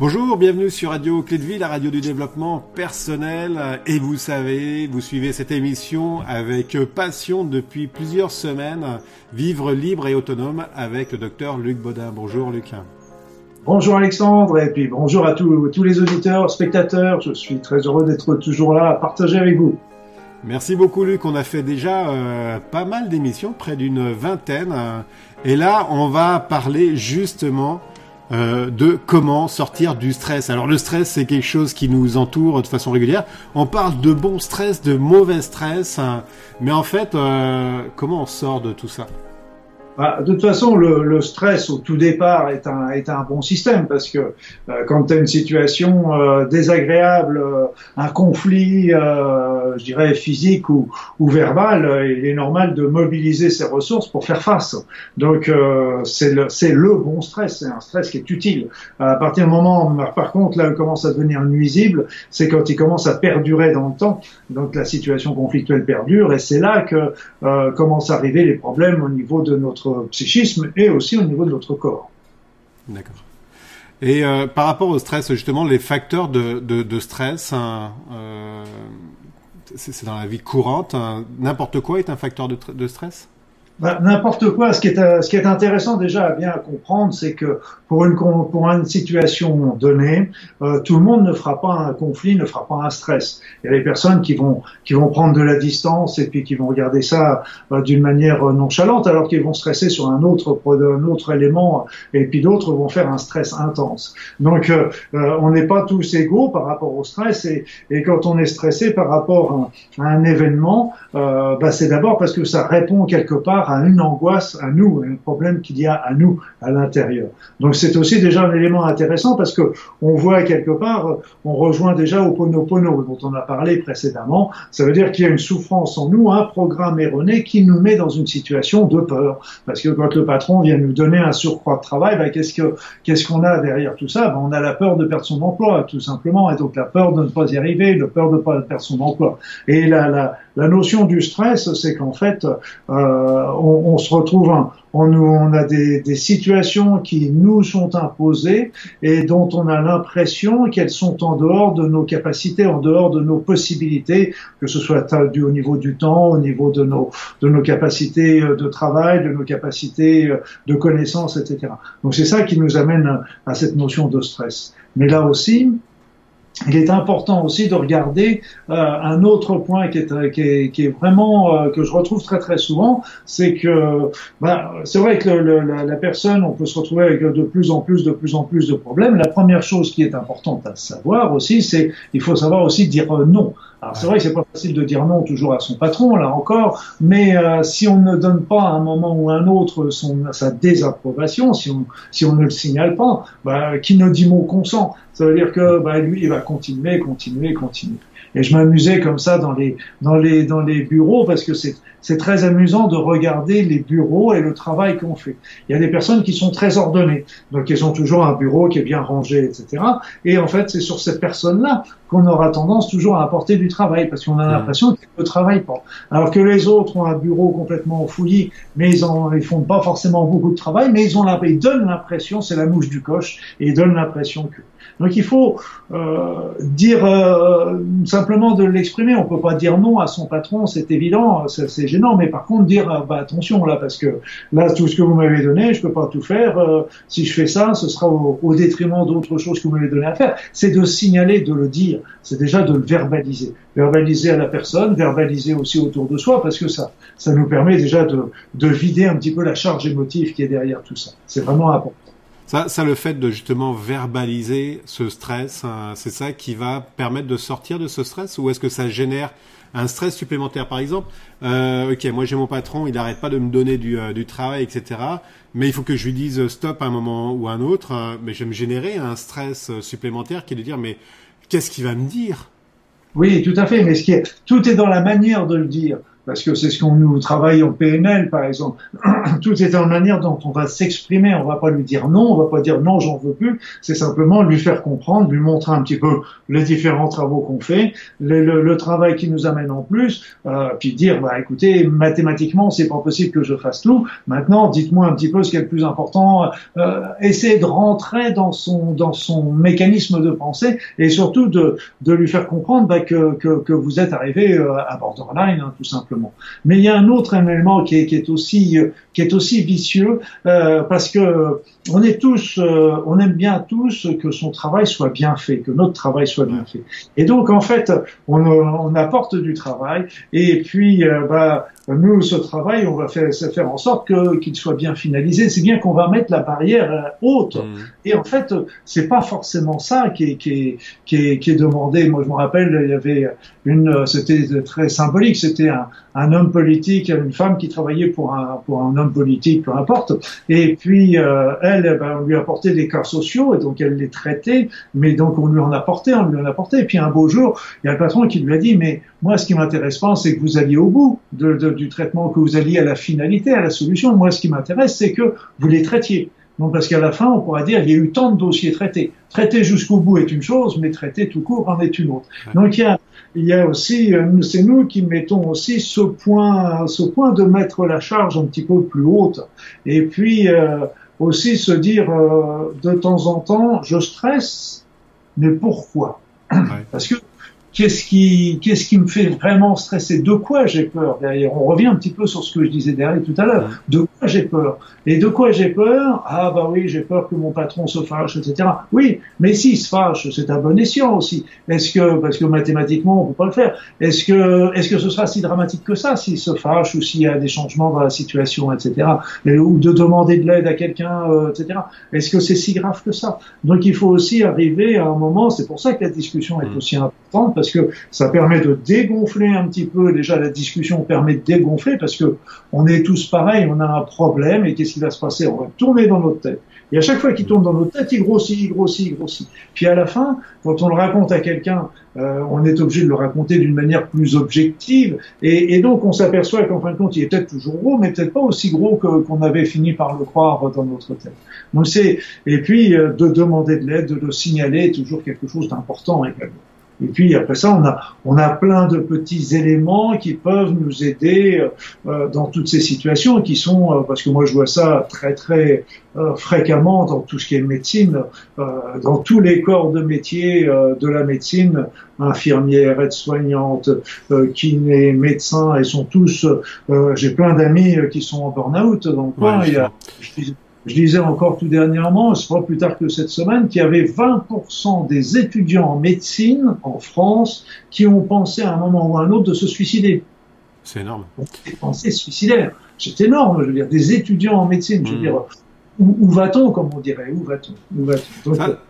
Bonjour, bienvenue sur Radio Clé de Vie, la radio du développement personnel. Et vous savez, vous suivez cette émission avec passion depuis plusieurs semaines. Vivre libre et autonome avec le docteur Luc Baudin. Bonjour Luc. Bonjour Alexandre et puis bonjour à tous, tous les auditeurs, spectateurs. Je suis très heureux d'être toujours là à partager avec vous. Merci beaucoup Luc, on a fait déjà euh, pas mal d'émissions, près d'une vingtaine. Et là, on va parler justement euh, de comment sortir du stress. Alors le stress, c'est quelque chose qui nous entoure de façon régulière. On parle de bon stress, de mauvais stress, hein. mais en fait, euh, comment on sort de tout ça? Bah, de toute façon, le, le, stress au tout départ est un, est un bon système parce que euh, quand tu as une situation euh, désagréable, euh, un conflit, je dirais physique ou, ou verbal, il est normal de mobiliser ses ressources pour faire face. Donc c'est le, le bon stress, c'est un stress qui est utile. À partir du moment, par contre, là, il commence à devenir nuisible, c'est quand il commence à perdurer dans le temps. Donc la situation conflictuelle perdure et c'est là que commencent à arriver les problèmes au niveau de notre psychisme et aussi au niveau de notre corps. D'accord. Et euh, par rapport au stress, justement, les facteurs de, stress, hein, euh, c'est dans la vie courante. Hein. N'importe quoi est un facteur de stress? Bah, N'importe quoi. Ce qui, est, ce qui est intéressant déjà à bien comprendre, c'est que pour une, pour une situation donnée, euh, tout le monde ne fera pas un conflit, ne fera pas un stress. Il y a des personnes qui vont, qui vont prendre de la distance et puis qui vont regarder ça euh, d'une manière nonchalante, alors qu'ils vont stresser sur un autre, un autre élément, et puis d'autres vont faire un stress intense. Donc, euh, on n'est pas tous égaux par rapport au stress, et, et quand on est stressé par rapport à, à un événement, bah, c'est d'abord parce que ça répond quelque part à une angoisse à nous, un problème qu'il y a à nous à l'intérieur. Donc c'est aussi déjà un élément intéressant parce que on voit quelque part, on rejoint déjà au ponopono dont on a parlé précédemment. Ça veut dire qu'il y a une souffrance en nous, un programme erroné qui nous met dans une situation de peur. Parce que quand le patron vient nous donner un surcroît de travail, ben, qu'est-ce que qu'est-ce qu'on a derrière tout ça? Ben, On a la peur de perdre son emploi, tout simplement, et donc la peur de ne pas y arriver, la peur de ne pas perdre son emploi. Et la, la, la notion du stress, c'est qu'en fait, euh, on, on, se retrouve, on, on a des, des, situations qui nous sont imposées et dont on a l'impression qu'elles sont en dehors de nos capacités, en dehors de nos possibilités, que ce soit du, au niveau du temps, au niveau de nos, de nos capacités euh, de travail, de nos capacités euh, de connaissance, etc. Donc c'est ça qui nous amène à cette notion de stress. Mais là aussi, il est important aussi de regarder euh, un autre point qui est, qui est, qui est vraiment euh, que je retrouve très très souvent, c'est que bah, c'est vrai que le, la, la, personne, on peut se retrouver avec de plus en plus, de plus en plus de problèmes. La première chose qui est importante à savoir aussi, c'est il faut savoir aussi dire euh, non. Alors c'est vrai que c'est pas facile de dire non toujours à son patron, là encore, mais euh, si on ne donne pas à un moment ou à un autre son, sa désapprobation, si on, si on ne le signale pas, bah, qui ne dit mot consent, ça veut dire que bah, lui, il va continuer, continuer, continuer. Et je m'amusais comme ça dans les, dans les, dans les bureaux parce que c'est, c'est très amusant de regarder les bureaux et le travail qu'on fait. Il y a des personnes qui sont très ordonnées, donc ils ont toujours un bureau qui est bien rangé, etc. Et en fait, c'est sur cette personne-là qu'on aura tendance toujours à apporter du travail parce qu'on a mmh. l'impression qu'ils ne travaillent pas. Alors que les autres ont un bureau complètement fouillis, mais ils en, ils font pas forcément beaucoup de travail, mais ils ont ils donnent l'impression, c'est la mouche du coche, et ils donnent l'impression que. Donc il faut euh, dire euh, simplement de l'exprimer. On peut pas dire non à son patron, c'est évident, c'est gênant. Mais par contre dire euh, bah, attention là parce que là tout ce que vous m'avez donné, je peux pas tout faire. Euh, si je fais ça, ce sera au, détriment d'autres choses que vous m'avez donné à faire. C'est de signaler, de le dire. C'est déjà de le verbaliser, verbaliser à la personne, verbaliser aussi autour de soi parce que ça, ça nous permet déjà de, de vider un petit peu la charge émotive qui est derrière tout ça. C'est vraiment important. Ça, ça, le fait de justement verbaliser ce stress, hein, c'est ça qui va permettre de sortir de ce stress ou est-ce que ça génère un stress supplémentaire Par exemple, euh, ok, moi j'ai mon patron, il n'arrête pas de me donner du, euh, du, travail, etc. Mais il faut que je lui dise stop à un moment ou à un autre. Hein, mais je vais me générer un stress supplémentaire qui est de dire mais qu'est-ce qu'il va me dire? Oui, tout à fait. Mais ce qui est, tout est dans la manière de le dire. Parce que c'est ce qu'on nous travaille en PNL, par exemple. Tout est en manière dont on va s'exprimer. On va pas lui dire non, on va pas dire non, j'en veux plus. C'est simplement lui faire comprendre, lui montrer un petit peu les différents travaux qu'on fait, le, le, le, travail qui nous amène en plus, euh, puis dire, bah écoutez, mathématiquement, c'est pas possible que je fasse tout. Maintenant, dites-moi un petit peu ce qui est le plus important. Euh, essayez de rentrer dans son dans son mécanisme de pensée et surtout de de lui faire comprendre bah, que, que, que vous êtes arrivé euh, à borderline, hein, tout simplement. Mais il y a un autre élément qui est, qui est aussi qui est aussi vicieux euh, parce que on est tous, euh, on aime bien tous que son travail soit bien fait, que notre travail soit bien fait. Et donc en fait, on, on apporte du travail et puis euh, bah nous, ce travail, on va faire, faire en sorte que qu'il soit bien finalisé. C'est bien qu'on va mettre la barrière euh, haute. Mmh. Et en fait, c'est pas forcément ça qui est, qui est, qui est, qui est demandé. Moi, je me rappelle, il y avait une, c'était très symbolique. C'était un, un, homme politique, une femme qui travaillait pour un, pour un homme politique, peu importe. Et puis euh, elle, eh ben, on lui apportait des cas sociaux et donc elle les traitait. Mais donc on lui en apportait, on lui en apportait. Et puis un beau jour, il y a le patron qui lui a dit, mais moi, ce qui m'intéresse pas, c'est que vous alliez au bout de, du traitement, que vous alliez à la finalité, à la solution. Moi, ce qui m'intéresse, c'est que vous les traitiez. Donc, parce qu'à la fin, on pourra dire, il y a eu tant de dossiers traités. Traiter jusqu'au bout est une chose, mais traiter tout court en est une autre. Donc, il y a, il y a aussi, euh, c'est nous qui mettons aussi ce point, ce point de mettre la charge un petit peu plus haute. Et puis, euh, aussi se dire, euh, de temps en temps, je stresse, mais pourquoi? Parce que Qu'est-ce qui, qu'est-ce qui me fait vraiment stresser? De quoi j'ai peur derrière? On revient un petit peu sur ce que je disais derrière tout à l'heure. De quoi j'ai peur? Et de quoi j'ai peur? Ah bah oui, j'ai peur que mon patron se fâche, etc. Oui, mais s'il se fâche, c'est un bon escient aussi. Est-ce que, parce que mathématiquement, on peut pas le faire. Est-ce que, est-ce que ce sera si dramatique que ça s'il se fâche ou s'il y a des changements dans la situation, etc. ou de demander de l'aide à quelqu'un, euh, etc. Est-ce que c'est si grave que ça? Donc il faut aussi arriver à un moment. C'est pour ça que la discussion est mm. aussi importante parce que ça permet de dégonfler un petit peu. Déjà, la discussion permet de dégonfler parce que on est tous pareils, on a un problème et qu'est-ce qui va se passer? On va tourner dans notre tête. Et à chaque fois qu'il tourne dans notre tête, il grossit, il grossit, il grossit. Puis à la fin, quand on le raconte à quelqu'un, euh, on est obligé de le raconter d'une manière plus objective. Et, donc on s'aperçoit qu'en fin de compte, il est peut-être toujours gros, mais peut-être pas aussi gros qu'on avait fini par le croire dans notre tête. Donc c'est et puis euh, de demander de l'aide, de le signaler, toujours quelque chose d'important également. Et puis après ça, on a, on a plein de petits éléments qui peuvent nous aider euh, dans toutes ces situations qui sont, euh, parce que moi je vois ça très très euh, fréquemment dans tout ce qui est médecine, euh, dans tous les corps de métier euh, de la médecine, infirmières, aides-soignantes, kinés, médecins, ils sont tous, j'ai plein d'amis qui sont en burn-out. Donc ouais, il y a, je disais encore tout dernièrement, ce pas plus tard que cette semaine, qu'il y avait 20% des étudiants en médecine en France qui ont pensé à un moment ou à un autre de se suicider. C'est énorme. Des pensées suicidaires. C'est énorme, je veux dire, des étudiants en médecine, je veux mmh. dire, où, où va-t-on, comme on dirait, où va-t-on va Ça,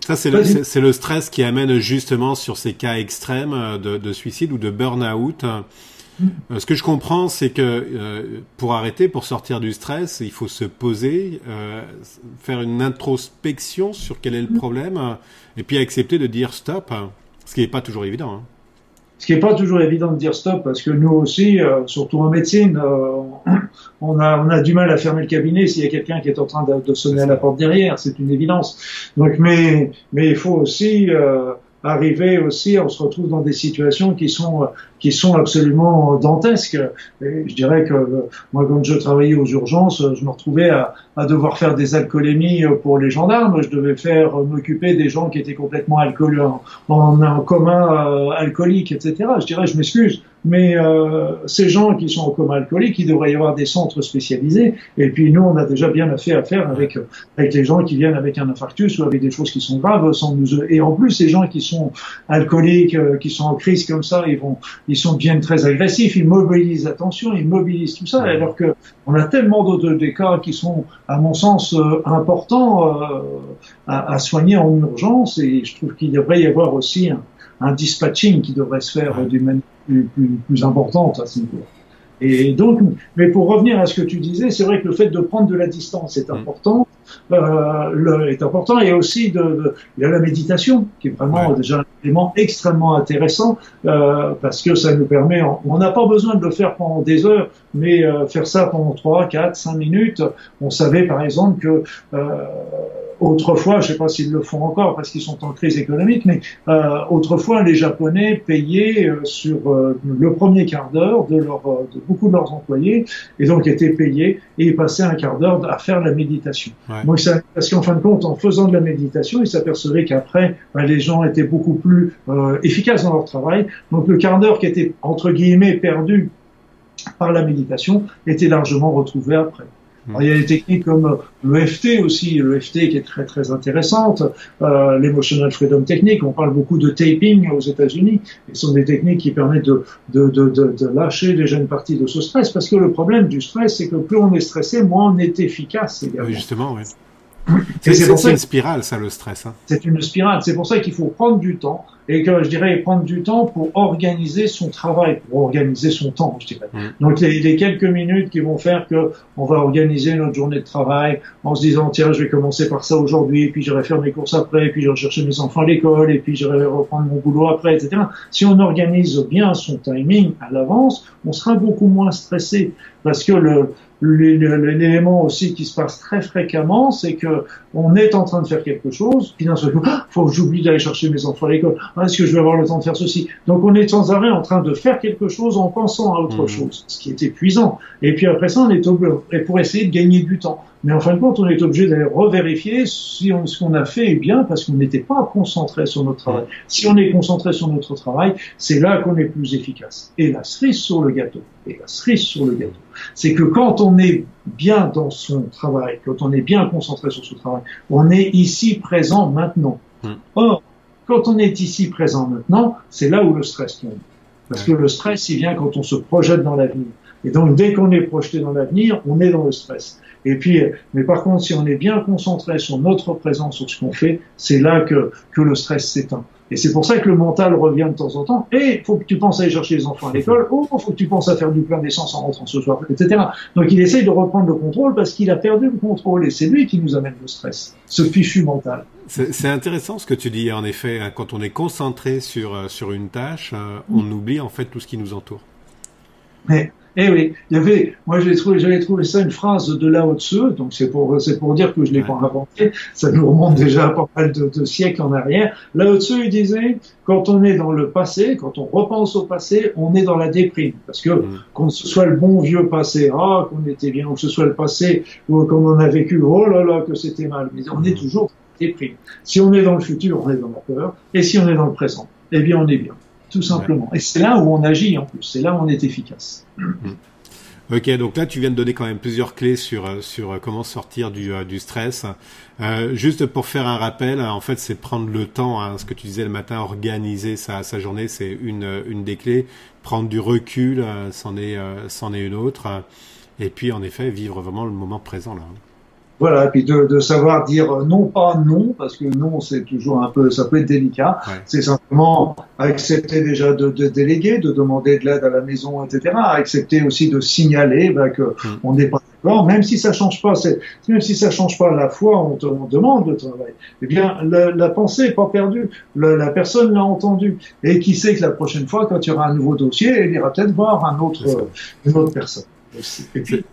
ça c'est le, le, stress qui amène justement sur ces cas extrêmes de, de suicide ou de burn-out. Euh, ce que je comprends, c'est que euh, pour arrêter, pour sortir du stress, il faut se poser, euh, faire une introspection sur quel est le problème, et puis accepter de dire stop, ce qui n'est pas toujours évident. Hein. Ce qui n'est pas toujours évident de dire stop, parce que nous aussi, surtout en médecine, on, a, on a du mal à fermer le cabinet s'il y a quelqu'un qui est en train de, de sonner à la porte derrière, c'est une évidence. Donc, mais, mais il faut aussi arriver aussi, on se retrouve dans des situations qui sont qui sont absolument dantesques. Je dirais que moi, quand je travaillais aux urgences, je me retrouvais à, à devoir faire des alcoolémies pour les gendarmes. Je devais faire m'occuper des gens qui étaient complètement alcool en, en commun euh, alcoolique, etc. Je dirais, je m'excuse, mais euh, ces gens qui sont en coma alcoolique, il devrait y avoir des centres spécialisés. Et puis nous, on a déjà bien fait affaire avec avec les gens qui viennent avec un infarctus ou avec des choses qui sont graves sans nous. Et en plus, ces gens qui sont alcooliques, euh, qui sont en crise comme ça, ils vont ils sont bien très agressifs, ils mobilisent l'attention, ils mobilisent tout ça, alors que on a tellement d'autres des cas qui sont, à mon sens, euh, importants euh, à, à, soigner en urgence, et je trouve qu'il devrait y avoir aussi un, un, dispatching qui devrait se faire d'une manière plus, plus, plus, importante à ce niveau. Et donc, mais pour revenir à ce que tu disais, c'est vrai que le fait de prendre de la distance est mm. important, euh, le, est important, et aussi de, il y a la méditation qui est vraiment déjà un élément extrêmement intéressant euh, parce que ça nous permet, on n'a pas besoin de le faire pendant des heures, mais euh, faire ça pendant 3, 4, 5 minutes, on savait par exemple que euh, autrefois, je ne sais pas s'ils le font encore parce qu'ils sont en crise économique, mais euh, autrefois les Japonais payaient euh, sur euh, le premier quart d'heure de, leur, euh, de beaucoup de leurs employés et donc étaient payés et ils passaient un quart d'heure à faire la méditation. Donc ça, parce qu'en fin de compte, en faisant de la méditation, ils s'apercevaient qu'après ben, les gens étaient beaucoup plus efficaces dans leur travail. Donc le quart d'heure qui était entre guillemets perdu par la méditation était largement retrouvé après il y a des techniques comme l'EFT aussi, l'EFT qui est très très intéressante, euh, l'emotional freedom technique. On parle beaucoup de taping aux États-Unis. Et ce sont des techniques qui permettent de, de, de, de, lâcher déjà une partie de ce stress. Parce que le problème du stress, c'est que plus on est stressé, moins on est efficace. Également. Oui, justement, oui. C'est une spirale, ça, le stress. Hein. C'est une spirale. C'est pour ça qu'il faut prendre du temps et que je dirais prendre du temps pour organiser son travail, pour organiser son temps, je dirais. Mm. Donc les, les, quelques minutes qui vont faire que on va organiser notre journée de travail en se disant tiens je vais commencer par ça aujourd'hui, puis j'irai faire mes courses après, puis je vais chercher mes enfants à l'école, et puis j'irai reprendre mon boulot après, etc. Si on organise bien son timing à l'avance, on sera beaucoup moins stressé parce que le l'élément aussi qui se passe très fréquemment, c'est que on est en train de faire quelque chose, puis d'un seul coup, ah, faut que j'oublie d'aller chercher mes enfants à l'école. Ah, est-ce que je vais avoir le temps de faire ceci? Donc on est sans arrêt en train de faire quelque chose en pensant à autre mmh. chose, ce qui est épuisant. Et puis après ça, on est obligé, et pour essayer de gagner du temps. Mais en fin de compte, on est obligé d'aller revérifier si on, ce qu'on a fait est bien parce qu'on n'était pas concentré sur notre travail. Si on est concentré sur notre travail, c'est là qu'on est plus efficace. Et la cerise sur le gâteau, et la cerise sur le gâteau, c'est que quand on est bien dans son travail, quand on est bien concentré sur son travail, on est ici présent maintenant. Hmm. Or, quand on est ici présent maintenant, c'est là où le stress tombe. Parce que le stress, il vient quand on se projette dans l'avenir. Et donc, dès qu'on est projeté dans l'avenir, on est dans le stress. Et puis, mais par contre, si on est bien concentré sur notre présence, sur ce qu'on fait, c'est là que, que le stress s'éteint. Et c'est pour ça que le mental revient de temps en temps. Et faut que tu penses à aller chercher les enfants à l'école. Oh, faut que tu penses à faire du plein d'essence en rentrant ce soir, etc. Donc il essaye de reprendre le contrôle parce qu'il a perdu le contrôle. Et c'est lui qui nous amène le stress, ce fichu mental. C'est intéressant ce que tu dis. En effet, hein, quand on est concentré sur euh, sur une tâche, euh, on oublie en fait tout ce qui nous entoure. Mais eh oui, il y avait, moi j'avais trouvé, trouvé ça une phrase de Lao Tzu, donc c'est pour, c'est pour dire que je l'ai pas inventé, ça nous remonte déjà à pas mal de, siècles en arrière. Lao Tzu, il disait, quand on est dans le passé, quand on repense au passé, on est dans la déprime, parce que mm. qu'on ce soit le bon vieux passé, ah, qu'on était bien, ou que ce soit le passé, ou comme on a vécu, oh là là, que c'était mal, mais on est mm. toujours dans la déprime. Si on est dans le futur, on est dans la peur, et si on est dans le présent, eh bien on est bien tout simplement. Et c'est là où on agit en plus, c'est là où on est efficace. Mm. Ok, donc là tu viens de donner quand même plusieurs clés sur euh, sur euh, comment sortir du, euh, du stress. Euh, juste pour faire un rappel, en fait, c'est prendre le temps. Hein, ce que tu disais le matin, organiser sa, sa journée, c'est une une des clés. Prendre du recul, c'en est c'en est une autre. Et puis en effet, vivre vraiment le moment présent là. Voilà, et puis de, de, savoir dire non pas non, parce que non c'est toujours un peu, ça peut être délicat. C'est simplement accepter déjà de, de, déléguer, de demander de l'aide à la maison, etc. Accepter aussi de signaler bah, que mm. on n'est pas d'accord, même si ça change pas, même si ça change pas la foi, on, te, demande de travail. Eh bien, la, la pensée est pas perdue, la, personne l'a entendu, et qui sait que la prochaine fois, quand il y aura un nouveau dossier, elle ira peut-être voir un autre, une autre personne. Et puis,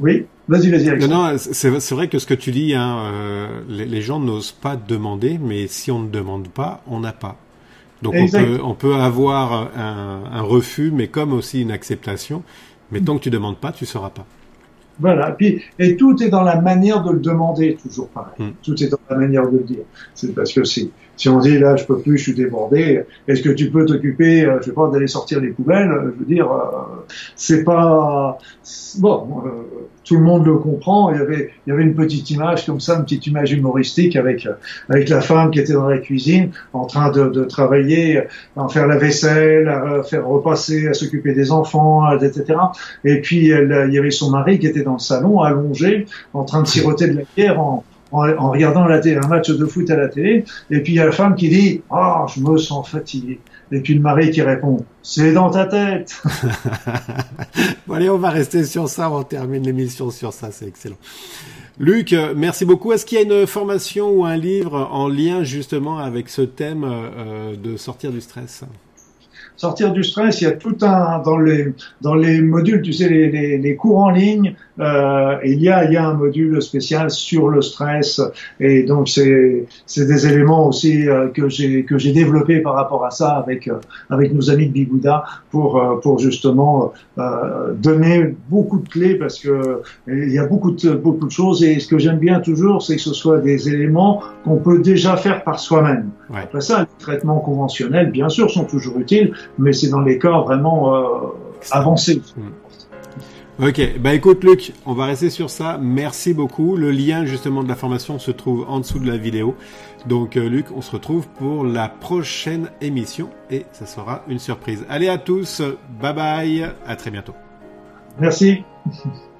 oui. Vas-y, vas-y. Non, c'est vrai que ce que tu dis, hein, euh, les, gens n'osent pas demander, mais si on ne demande pas, on n'a pas. Donc on peut, on peut, avoir un, un, refus, mais comme aussi une acceptation. Mais tant que tu demandes pas, tu sauras pas. Voilà. Puis, et tout est dans la manière de le demander, toujours pareil. Hmm. Tout est dans la manière de le dire. C'est parce que si, si on dit là, je peux plus, je suis débordé, est-ce que tu peux t'occuper, euh, je sais pas, d'aller sortir les poubelles Je veux dire, euh, c'est pas bon. Euh, tout le monde le comprend. Il y avait, il y avait une petite image comme ça, une petite image humoristique avec avec la femme qui était dans la cuisine, en train de, de travailler, à faire la vaisselle, à faire repasser, à s'occuper des enfants, etc. Et puis elle, il y avait son mari qui était dans le salon, allongé, en train de siroter de la bière en en, regardant la un match de foot à la télé, et puis il y a la femme qui dit oh je me sens fatigué, et puis le mari qui répond c'est dans ta tête. bon allez on va rester sur ça, on termine l'émission sur ça, c'est excellent. Luc, merci beaucoup. Est-ce qu'il y a une formation ou un livre en lien justement avec ce thème euh, de sortir du stress? Sortir du stress, il y a tout un dans les dans les modules, tu sais les, les, les cours en ligne, euh, il y a il y a un module spécial sur le stress et donc c'est c'est des éléments aussi euh, que j'ai que j'ai développé par rapport à ça avec euh, avec nos amis de Bigouda pour euh, pour justement donner beaucoup de clés parce que il y a beaucoup de beaucoup de choses et ce que j'aime bien toujours c'est que ce soit des éléments qu'on peut déjà faire par soi-même. Après ça, les traitements conventionnels bien sûr sont toujours utiles, mais c'est dans les cas vraiment euh, avancés. Hmm. Ok, bah écoute Luc, on va rester sur ça. Merci beaucoup. Le lien justement de la formation se trouve en dessous de la vidéo. Donc euh, Luc, on se retrouve pour la prochaine émission et ça sera une surprise. Allez à tous, bye bye, à très bientôt. Merci.